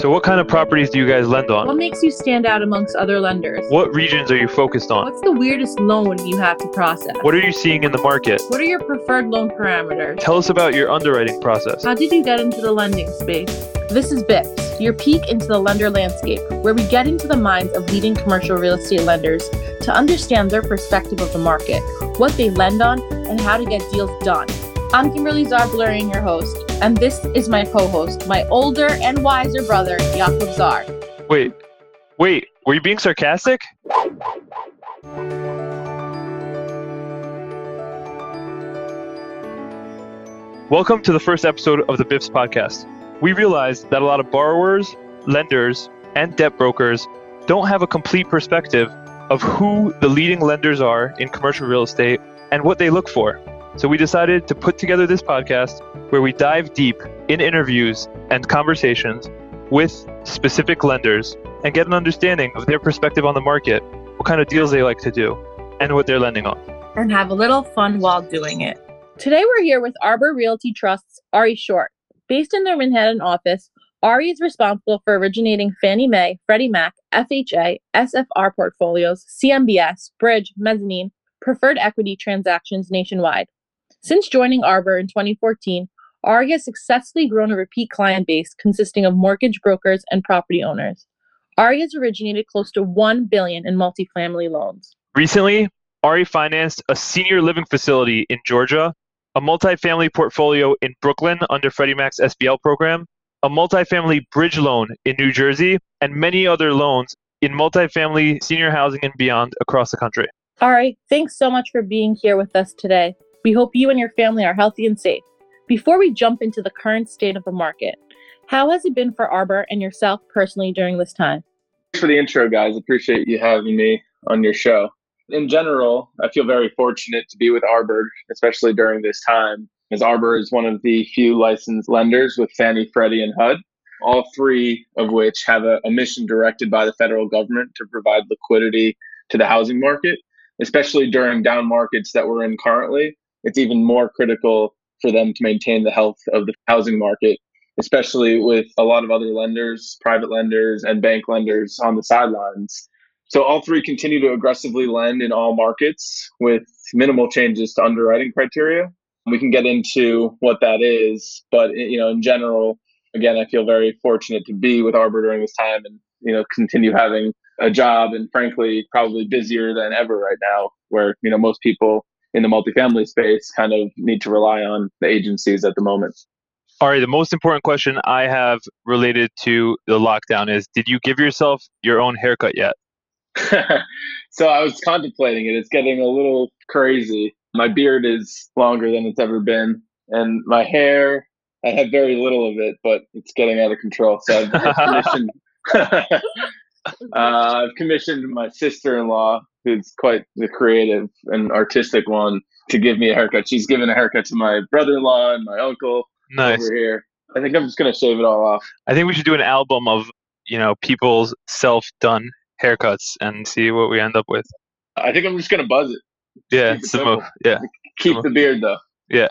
So, what kind of properties do you guys lend on? What makes you stand out amongst other lenders? What regions are you focused on? What's the weirdest loan you have to process? What are you seeing in the market? What are your preferred loan parameters? Tell us about your underwriting process. How did you get into the lending space? This is BIPS, your peek into the lender landscape, where we get into the minds of leading commercial real estate lenders to understand their perspective of the market, what they lend on, and how to get deals done. I'm Kimberly Zarblurian, your host, and this is my co-host, my older and wiser brother, Jakob Zar. Wait, wait, were you being sarcastic? Welcome to the first episode of the BIPS podcast. We realize that a lot of borrowers, lenders, and debt brokers don't have a complete perspective of who the leading lenders are in commercial real estate and what they look for. So we decided to put together this podcast where we dive deep in interviews and conversations with specific lenders and get an understanding of their perspective on the market, what kind of deals they like to do, and what they're lending on. and have a little fun while doing it. Today we're here with Arbor Realty Trust's Ari Short. Based in their Manhattan office, Ari is responsible for originating Fannie Mae, Freddie Mac, FHA, SFR portfolios, CMBS, bridge, mezzanine, preferred equity transactions nationwide. Since joining Arbor in 2014, Ari has successfully grown a repeat client base consisting of mortgage brokers and property owners. Ari has originated close to 1 billion in multifamily loans. Recently, Ari financed a senior living facility in Georgia, a multifamily portfolio in Brooklyn under Freddie Mac's SBL program, a multifamily bridge loan in New Jersey, and many other loans in multifamily senior housing and beyond across the country. All right, thanks so much for being here with us today. We hope you and your family are healthy and safe. Before we jump into the current state of the market, how has it been for Arbor and yourself personally during this time? Thanks for the intro, guys. Appreciate you having me on your show. In general, I feel very fortunate to be with Arbor, especially during this time, as Arbor is one of the few licensed lenders with Fannie, Freddie, and HUD, all three of which have a, a mission directed by the federal government to provide liquidity to the housing market, especially during down markets that we're in currently. It's even more critical for them to maintain the health of the housing market especially with a lot of other lenders, private lenders, and bank lenders on the sidelines. So all three continue to aggressively lend in all markets with minimal changes to underwriting criteria. We can get into what that is, but you know, in general, again, I feel very fortunate to be with Arbor during this time and you know continue having a job and frankly probably busier than ever right now where you know most people in the multifamily space kind of need to rely on the agencies at the moment. Ari, the most important question I have related to the lockdown is Did you give yourself your own haircut yet? so I was contemplating it. It's getting a little crazy. My beard is longer than it's ever been, and my hair, I have very little of it, but it's getting out of control. So I've, I've commissioned, uh, I've commissioned my sister-in-law, who's quite the creative and artistic one, to give me a haircut. She's given a haircut to my brother-in-law and my uncle Nice. over here. I think I'm just gonna shave it all off. I think we should do an album of, you know, people's self-done haircuts and see what we end up with. I think I'm just gonna buzz it. Yeah, Keep it simple. yeah, Keep the beard though. Yeah,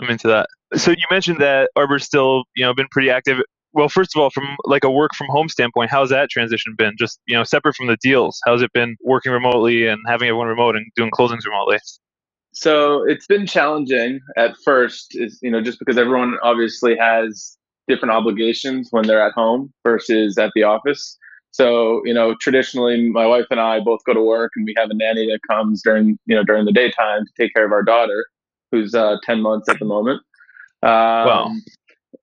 I'm into that. So you mentioned that Arbor's still, you know, been pretty active. Well, first of all, from like a work from home standpoint, how's that transition been? Just you know, separate from the deals, how's it been working remotely and having everyone remote and doing closings remotely? So it's been challenging at first, is you know, just because everyone obviously has different obligations when they're at home versus at the office. So, you know, traditionally my wife and I both go to work and we have a nanny that comes during, you know, during the daytime to take care of our daughter, who's uh, 10 months at the moment. Um, Wow.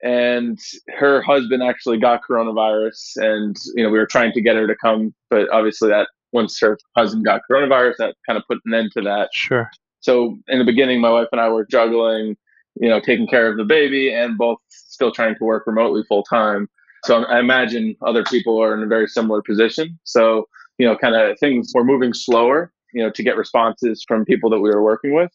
And her husband actually got coronavirus and, you know, we were trying to get her to come, but obviously that once her husband got coronavirus, that kind of put an end to that. Sure. so in the beginning my wife and i were juggling you know taking care of the baby and both still trying to work remotely full time so i imagine other people are in a very similar position. So you know kind of things were moving slower you know to get responses from people that we were working with.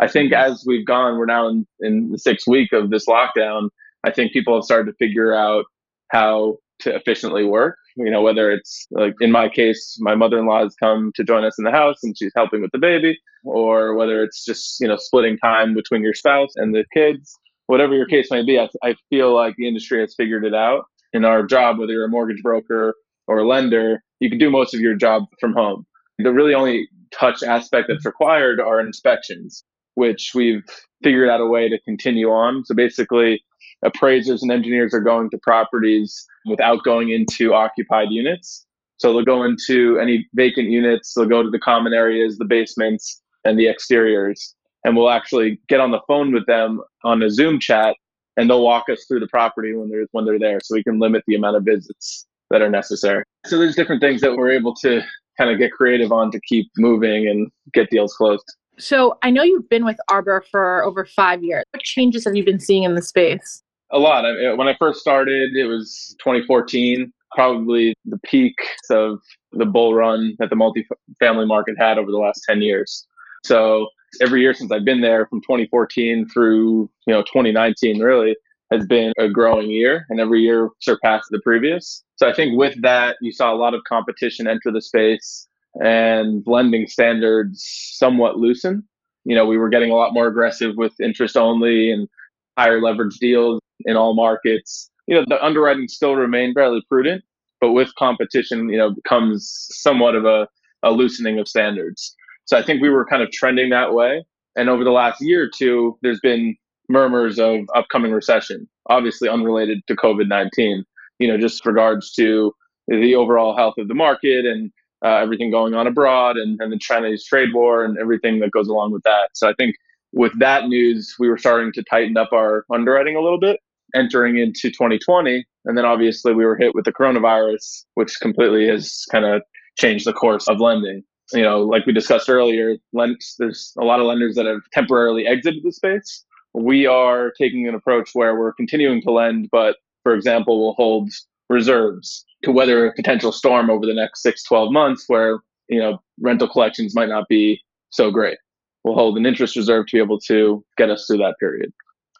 I think mm-hmm. as we've gone we're now in, in the sixth week of this lockdown i think people have started to figure out how to efficiently work you know whether it's like in my case my mother-in-law has come to join us in the house and she's helping with the baby or whether it's just you know splitting time between your spouse and the kids whatever your case may be i, I feel like the industry has figured it out in our job, whether you're a mortgage broker or a lender, you can do most of your job from home. The really only touch aspect that's required are inspections, which we've figured out a way to continue on. So basically, appraisers and engineers are going to properties without going into occupied units. So they'll go into any vacant units, they'll go to the common areas, the basements, and the exteriors. And we'll actually get on the phone with them on a Zoom chat and they'll walk us through the property when they're when they're there so we can limit the amount of visits that are necessary. So there's different things that we're able to kind of get creative on to keep moving and get deals closed. So I know you've been with Arbor for over five years. What changes have you been seeing in the space? A lot. When I first started, it was 2014, probably the peak of the bull run that the multifamily market had over the last 10 years. So every year since I've been there from 2014 through, you know, 2019 really has been a growing year and every year surpassed the previous. So I think with that, you saw a lot of competition enter the space and lending standards somewhat loosen. You know, we were getting a lot more aggressive with interest only and higher leverage deals in all markets. You know, the underwriting still remained fairly prudent, but with competition, you know, comes somewhat of a, a loosening of standards. So I think we were kind of trending that way. And over the last year or two, there's been murmurs of upcoming recession, obviously unrelated to COVID 19, you know, just regards to the overall health of the market and uh, everything going on abroad and, and the Chinese trade war and everything that goes along with that. So I think with that news, we were starting to tighten up our underwriting a little bit entering into 2020. And then obviously we were hit with the coronavirus, which completely has kind of changed the course of lending you know, like we discussed earlier, there's a lot of lenders that have temporarily exited the space. We are taking an approach where we're continuing to lend, but for example, we'll hold reserves to weather a potential storm over the next six, 12 months where, you know, rental collections might not be so great. We'll hold an interest reserve to be able to get us through that period.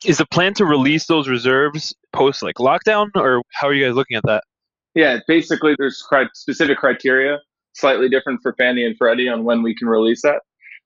Is the plan to release those reserves post like lockdown or how are you guys looking at that? Yeah, basically there's specific criteria slightly different for Fannie and Freddie on when we can release that.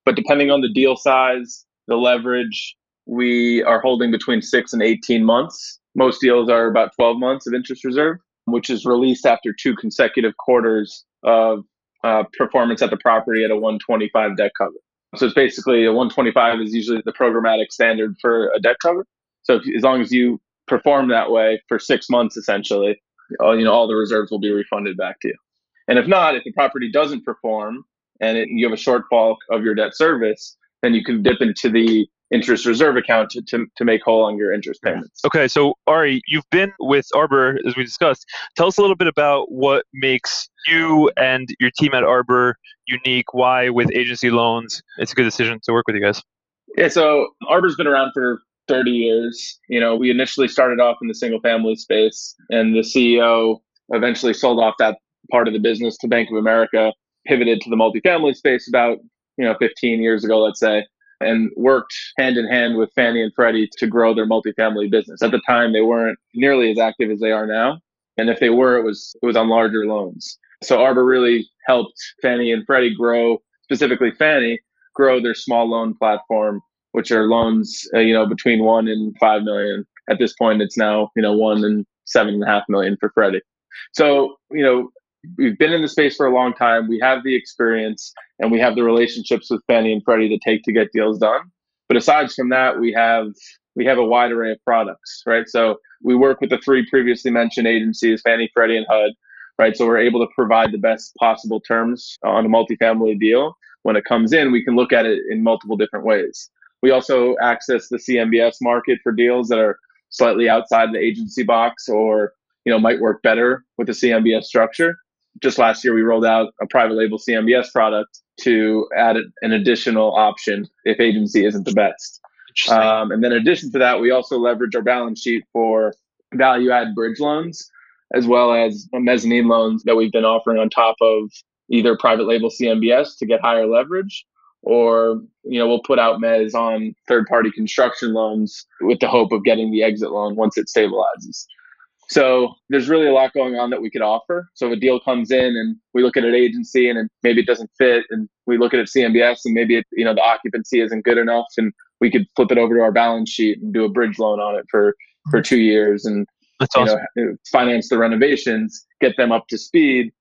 But depending on the deal size, the leverage, we are holding between six and 18 months. Most deals are about 12 months of interest reserve, which is released after two consecutive quarters of uh, performance at the property at a 125 debt cover. So it's basically a 125 is usually the programmatic standard for a debt cover. So if, as long as you perform that way for six months, essentially, all, you know all the reserves will be refunded back to you. And if not, if the property doesn't perform and it, you have a shortfall of your debt service, then you can dip into the interest reserve account to, to, to make whole on your interest payments. Okay, so Ari, you've been with Arbor as we discussed. Tell us a little bit about what makes you and your team at Arbor unique. Why, with agency loans, it's a good decision to work with you guys. Yeah, so Arbor's been around for 30 years. You know, we initially started off in the single family space, and the CEO eventually sold off that part of the business to Bank of America, pivoted to the multifamily space about, you know, 15 years ago, let's say, and worked hand in hand with Fannie and Freddie to grow their multifamily business. At the time, they weren't nearly as active as they are now. And if they were, it was it was on larger loans. So Arbor really helped Fannie and Freddie grow, specifically Fannie, grow their small loan platform, which are loans, uh, you know, between one and five million. At this point, it's now, you know, one and seven and a half million for Freddie. So, you know, we've been in the space for a long time. We have the experience and we have the relationships with Fannie and Freddie to take to get deals done. But aside from that, we have we have a wide array of products, right? So we work with the three previously mentioned agencies, Fannie, Freddie, and HUD, right? So we're able to provide the best possible terms on a multifamily deal. When it comes in, we can look at it in multiple different ways. We also access the CMBS market for deals that are slightly outside the agency box or you know might work better with the CMBS structure just last year we rolled out a private label CMBS product to add an additional option if agency isn't the best. Um, and then in addition to that, we also leverage our balance sheet for value add bridge loans, as well as mezzanine loans that we've been offering on top of either private label CMBS to get higher leverage, or you know we'll put out mezz on third party construction loans with the hope of getting the exit loan once it stabilizes. So there's really a lot going on that we could offer. So if a deal comes in and we look at an agency and maybe it doesn't fit, and we look at it CMBS and maybe it, you know the occupancy isn't good enough, and we could flip it over to our balance sheet and do a bridge loan on it for for two years, and That's awesome. you know, finance the renovations, get them up to speed,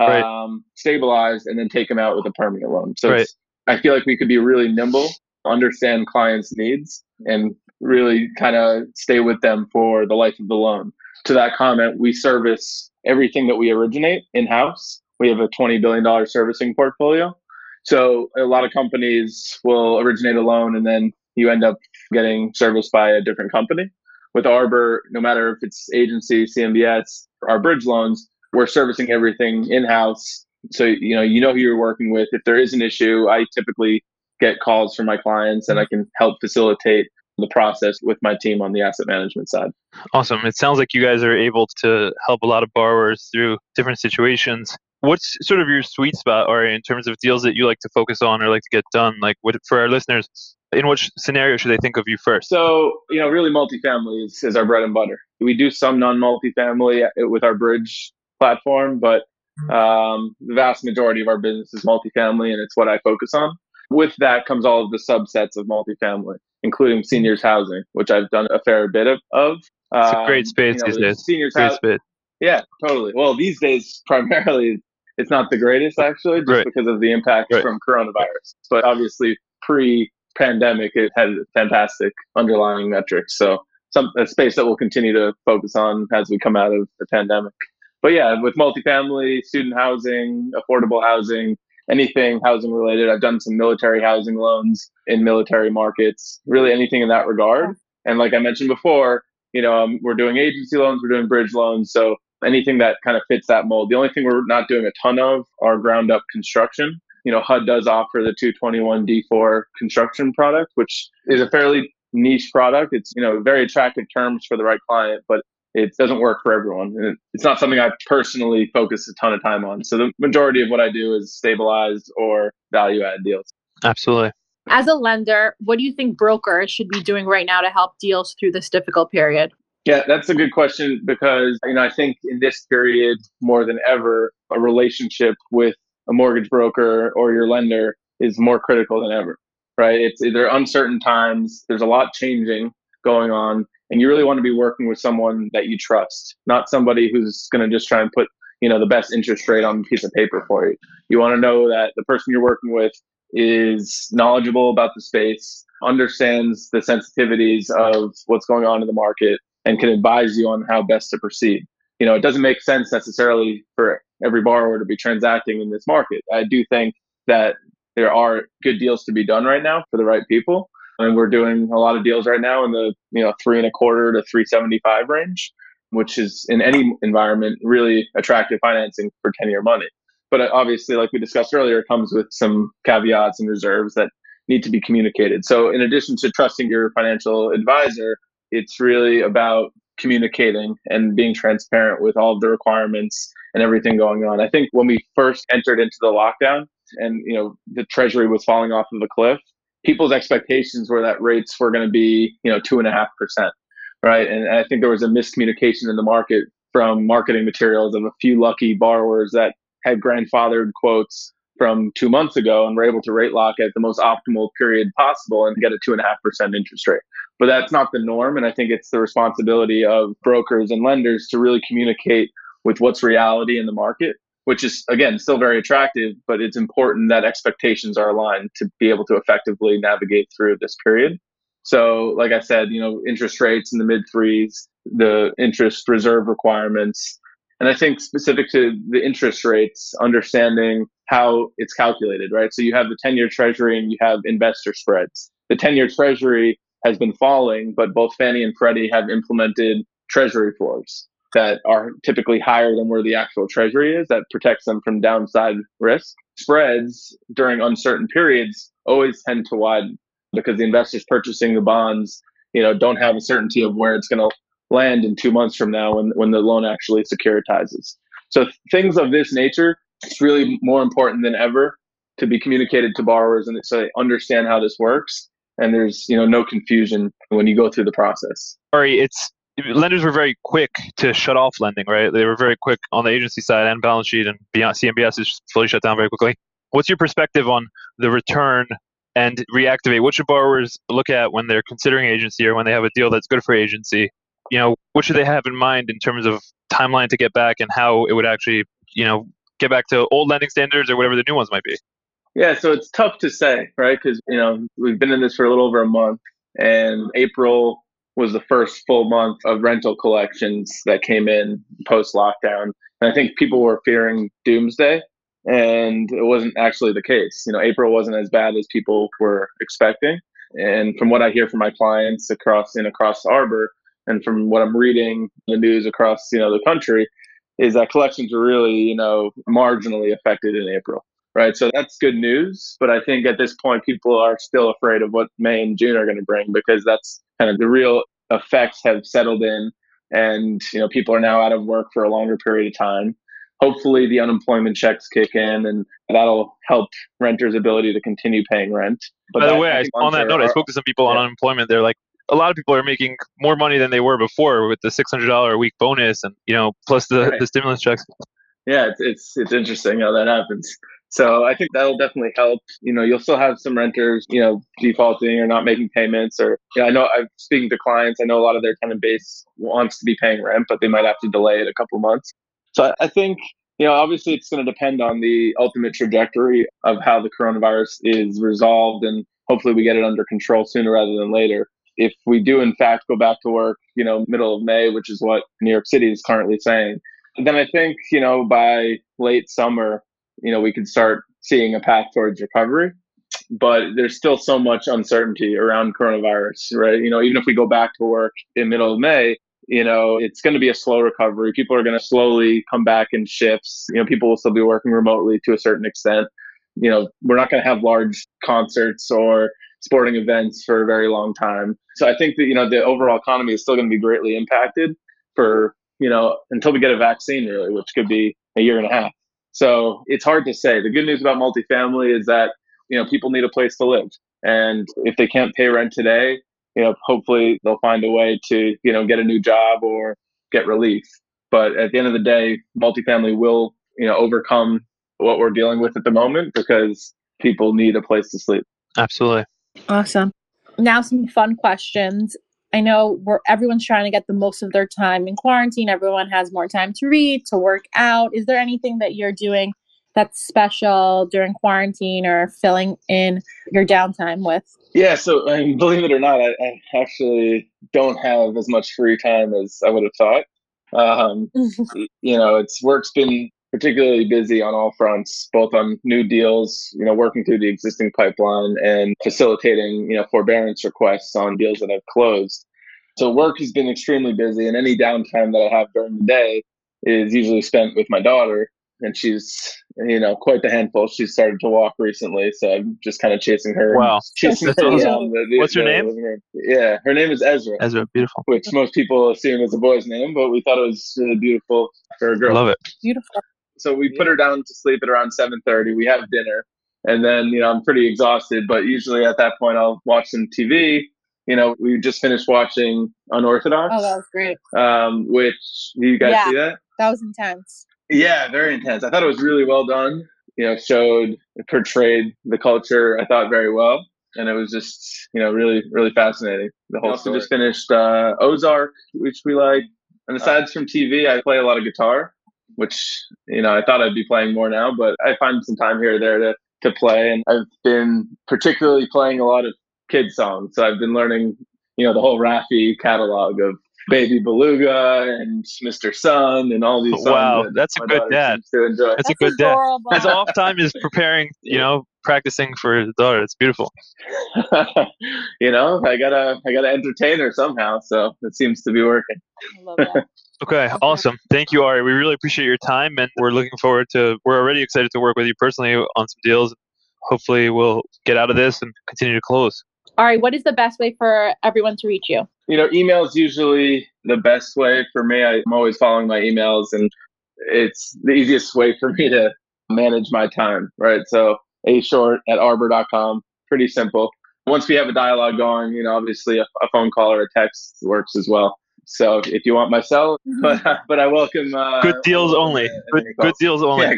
um, Right. stabilize, and then take them out with a permanent loan. So Right. it's, I feel like we could be really nimble, understand clients' needs, and really kind of stay with them for the life of the loan. To that comment, we service everything that we originate in house. We have a $20 billion servicing portfolio. So a lot of companies will originate a loan and then you end up getting serviced by a different company. With Arbor, no matter if it's agency, CMBS, our bridge loans, we're servicing everything in house. So you know you know who you're working with. If there is an issue, I typically get calls from my clients and I can help facilitate the process with my team on the asset management side. Awesome. It sounds like you guys are able to help a lot of borrowers through different situations. What's sort of your sweet spot, or in terms of deals that you like to focus on or like to get done? Like, what for our listeners, in which scenario should they think of you first? So, you know, really multifamily is, is our bread and butter. We do some non multifamily with our bridge platform, but um, the vast majority of our business is multifamily and it's what I focus on. With that comes all of the subsets of multifamily, including seniors housing, which I've done a fair bit of. of. It's a great Um, space you know, these days. Seniors Great housing. space. Yeah, totally. Well, these days, primarily, it's not the greatest actually, just Right. because of the impact Right. from coronavirus. But obviously, pre-pandemic, it had fantastic underlying metrics. So, some a space that we'll continue to focus on as we come out of the pandemic. But yeah, with multifamily, student housing, affordable housing, anything housing related, I've done some military housing loans in military markets. Really, anything in that regard. And like I mentioned before, you know, um, we're doing agency loans, we're doing bridge loans. So anything that kind of fits that mold. The only thing we're not doing a ton of are ground up construction. You know, HUD does offer the 221 D4 construction product, which is a fairly niche product. It's, you know, very attractive terms for the right client, but it doesn't work for everyone. And it's not something I personally focus a ton of time on. So the majority of what I do is stabilized or value add deals. Absolutely. As a lender, what do you think brokers should be doing right now to help deals through this difficult period? Yeah, that's a good question because you know I think in this period more than ever, a relationship with a mortgage broker or your lender is more critical than ever. Right? It's they're uncertain times. There's a lot changing going on, and you really want to be working with someone that you trust, not somebody who's going to just try and put you know the best interest rate on a piece of paper for you. You want to know that the person you're working with is knowledgeable about the space, understands the sensitivities of what's going on in the market, and can advise you on how best to proceed. You know, it doesn't make sense necessarily for every borrower to be transacting in this market. I do think that there are good deals to be done right now for the right people. And we're doing a lot of deals right now in the, you know, three and a quarter to 375 range, which is in any environment really attractive financing for 10 year money. But uh, obviously, like we discussed earlier, it comes with some caveats and reserves that need to be communicated. So in addition to trusting your financial advisor, it's really about communicating and being transparent with all of the requirements and everything going on. I think when we first entered into the lockdown and you know the treasury was falling off of a cliff, people's expectations were that rates were going to be you know two and a half percent, right? And I think there was a miscommunication in the market from marketing materials of a few lucky borrowers that had grandfathered quotes from two months ago and were able to rate lock at the most optimal period possible and get a two and a half percent interest rate but that's not the norm. And I think it's the responsibility of brokers and lenders to really communicate with what's reality in the market, which is, again, still very attractive, but it's important that expectations are aligned to be able to effectively navigate through this period. So, like I said, you know, interest rates in the mid threes, the interest reserve requirements. And I think specific to the interest rates, understanding how it's calculated, right? So you have the 10 year treasury and you have investor spreads. The 10 year treasury has been falling, but both Fannie and Freddie have implemented treasury floors that are typically higher than where the actual treasury is that protects them from downside risk. Spreads during uncertain periods always tend to widen because the investors purchasing the bonds, you know, don't have a certainty of where it's going to land in 2 months from now when when the loan actually securitizes. So things of this nature, it's really more important than ever to be communicated to borrowers and so they understand how this works and there's you know no confusion when you go through the process. Sorry, it's lenders were very quick to shut off lending, right? They were very quick on the agency side and balance sheet, and beyond CMBS is fully shut down very quickly. What's your perspective on the return and reactivate? What should borrowers look at when they're considering agency or when they have a deal that's good for agency? You know, what should they have in mind in terms of timeline to get back and how it would actually, you know, get back to old lending standards or whatever the new ones might be? Yeah, so it's tough to say, right? Because you know we've been in this for a little over a month, and April was the first full month of rental collections that came in post lockdown, and I think people were fearing doomsday, and it wasn't actually the case. You know, April wasn't as bad as people were expecting, and from what I hear from my clients across in across Arbor, and from what I'm reading the news across you know the country, is that collections were really you know marginally affected in April right? So that's good news. But I think at this point, people are still afraid of what May and June are going to bring because that's kind of the real effects have settled in, and you know people are now out of work for a longer period of time. Hopefully, the unemployment checks kick in, and that'll help renters' ability to continue paying rent. But By the way, I, on that note, are, I spoke to some people yeah. on unemployment. They're like, a lot of people are making more money than they were before with the six hundred dollar a week bonus, and you know, plus the, right. the stimulus checks. Yeah, it's, it's it's interesting how that happens. So I think that'll definitely help. You know, you'll still have some renters, you know, defaulting or not making payments. Or you know, I know I'm speaking to clients. I know a lot of their tenant base wants to be paying rent, but they might have to delay it a couple months. So I think you know, obviously it's going to depend on the ultimate trajectory of how the coronavirus is resolved, and hopefully we get it under control sooner rather than later. If we do in fact go back to work, you know, middle of May, which is what New York City is currently saying, then I think you know by late summer you know, we could start seeing a path towards recovery. But there's still so much uncertainty around coronavirus, right? You know, even if we go back to work in middle of May, you know, it's going to be a slow recovery. People are going to slowly come back in shifts. You know, people will still be working remotely to a certain extent. You know, we're not going to have large concerts or sporting events for a very long time. So I think that, you know, the overall economy is still going to be greatly impacted for, you know, until we get a vaccine, really, which could be a year and a half. So it's hard to say. The good news about multifamily is that you know people need a place to live, and if they can't pay rent today, you know hopefully they'll find a way to you know get a new job or get relief. But at the end of the day, multifamily will you know overcome what we're dealing with at the moment because people need a place to sleep. Absolutely. Awesome. Now some fun questions. I know we're everyone's trying to get the most of their time in quarantine. Everyone has more time to read, to work out. Is there anything that you're doing that's special during quarantine or filling in your downtime with? Yeah, so I mean, believe it or not, I, I, actually don't have as much free time as I would have thought. Um, you know, it's work's been particularly busy on all fronts, both on new deals, you know, working through the existing pipeline and facilitating, you know, forbearance requests on deals that have closed. So work has been extremely busy and any downtime that I have during the day is usually spent with my daughter and she's you know quite the handful. She's started to walk recently, so I'm just kind of chasing her. Wow, chasing her awesome. the, the, What's her name? Yeah, her name is Ezra. Ezra, beautiful. Which most people assume is a boy's name, but we thought it was really beautiful for a girl. Love it. Beautiful. So we put her down to sleep at around 7:30. We have dinner, and then you know I'm pretty exhausted, but usually at that point I'll watch some TV. You know, we just finished watching Unorthodox. Oh, that was great. Um, which you guys yeah, see that? That was intense. Yeah, very intense. I thought it was really well done. You know, showed portrayed the culture. I thought very well, and it was just you know really really fascinating. The whole. We also story. just finished uh, Ozark, which we like. And aside from TV, I play a lot of guitar which you know I thought I'd be playing more now, but I find some time here or there to to play, and I've been particularly playing a lot of kids songs. So I've been learning, you know, the whole Raffi catalog of Baby Beluga and Mr. Sun and all these songs. Wow, that that's a good dad. That's, that's, a good adorable. dad. His off time is preparing, you know, practicing for his daughter. It's beautiful. you know, I gotta I gotta entertain her somehow, so it seems to be working. I love that. Okay, awesome. Thank you, Ari. We really appreciate your time, and we're looking forward to. We're already excited to work with you personally on some deals. Hopefully, we'll get out of this and continue to close. Ari, what is the best way for everyone to reach you? You know, email is usually the best way for me. I'm always following my emails, and it's the easiest way for me to manage my time, right? So, a short at arbor.com. Pretty simple. Once we have a dialogue going, you know, obviously a, a phone call or a text works as well. So if you want my cell, mm-hmm. but but I welcome uh, good deals uh, only. Good, good, deals only. Yeah,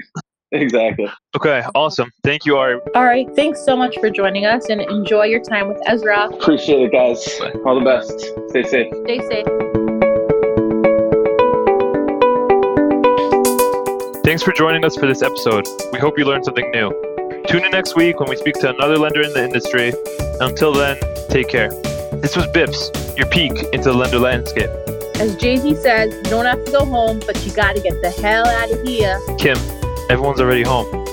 exactly. Okay, awesome. Thank you, Ari. All right, thanks so much for joining us, and enjoy your time with Ezra. Appreciate it, guys. All the best. Stay safe. Stay safe. Thanks for joining us for this episode. We hope you learned something new. Tune in next week when we speak to another lender in the industry. Until then, take care. This was BIPS, your peek into the lender landscape. As Jay Z says, you don't have to go home, but you got to get the hell out of here. Kim, everyone's already home.